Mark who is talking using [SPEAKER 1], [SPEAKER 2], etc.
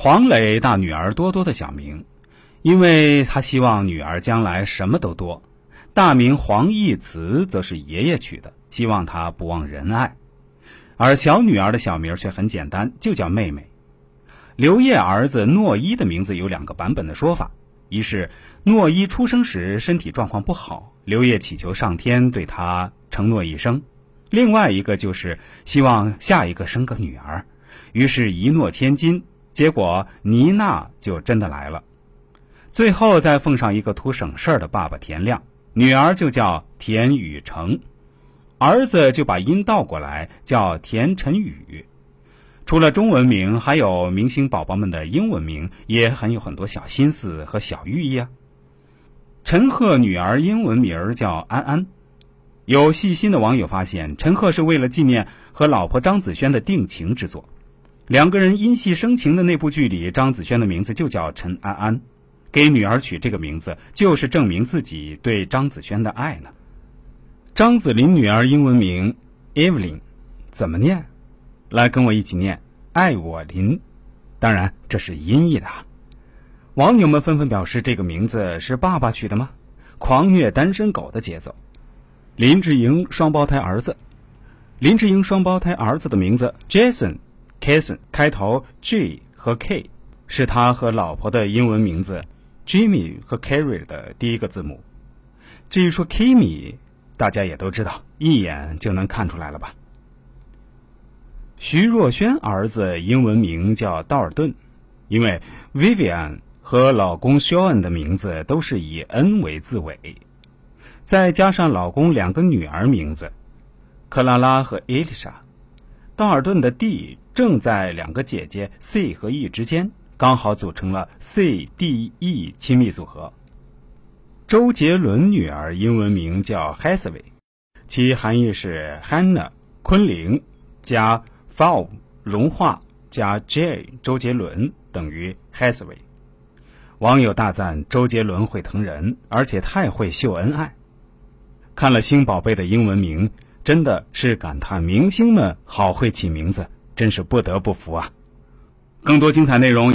[SPEAKER 1] 黄磊大女儿多多的小名，因为他希望女儿将来什么都多。大名黄义慈则是爷爷取的，希望她不忘仁爱。而小女儿的小名却很简单，就叫妹妹。刘烨儿子诺一的名字有两个版本的说法：一是诺一出生时身体状况不好，刘烨祈求上天对他承诺一生；另外一个就是希望下一个生个女儿，于是一诺千金。结果妮娜就真的来了。最后再奉上一个图省事儿的爸爸田亮。女儿就叫田雨成，儿子就把音倒过来叫田晨宇。除了中文名，还有明星宝宝们的英文名，也很有很多小心思和小寓意啊。陈赫女儿英文名叫安安。有细心的网友发现，陈赫是为了纪念和老婆张子萱的定情之作。两个人因戏生情的那部剧里，张子萱的名字就叫陈安安。给女儿取这个名字，就是证明自己对张子萱的爱呢。张子林女儿英文名 Evelyn，怎么念？来跟我一起念，爱我林。当然这是音译的。网友们纷纷表示，这个名字是爸爸取的吗？狂虐单身狗的节奏。林志颖双胞胎儿子，林志颖双胞胎儿子的名字 Jason Kason 开头 G 和 K，是他和老婆的英文名字。Jimmy 和 Carrie 的第一个字母，至于说 Kimmy，大家也都知道，一眼就能看出来了吧？徐若瑄儿子英文名叫道尔顿，因为 Vivian 和老公 Sean 的名字都是以 N 为字尾，再加上老公两个女儿名字克拉拉和伊丽莎，道尔顿的 D 正在两个姐姐 C 和 E 之间。刚好组成了 C D E 亲密组合。周杰伦女儿英文名叫 h a s w a y 其含义是 Hannah 昆凌加 Fall 融化加 Jay 周杰伦等于 h a s w a y 网友大赞周杰伦会疼人，而且太会秀恩爱。看了星宝贝的英文名，真的是感叹明星们好会起名字，真是不得不服啊！更多精彩内容。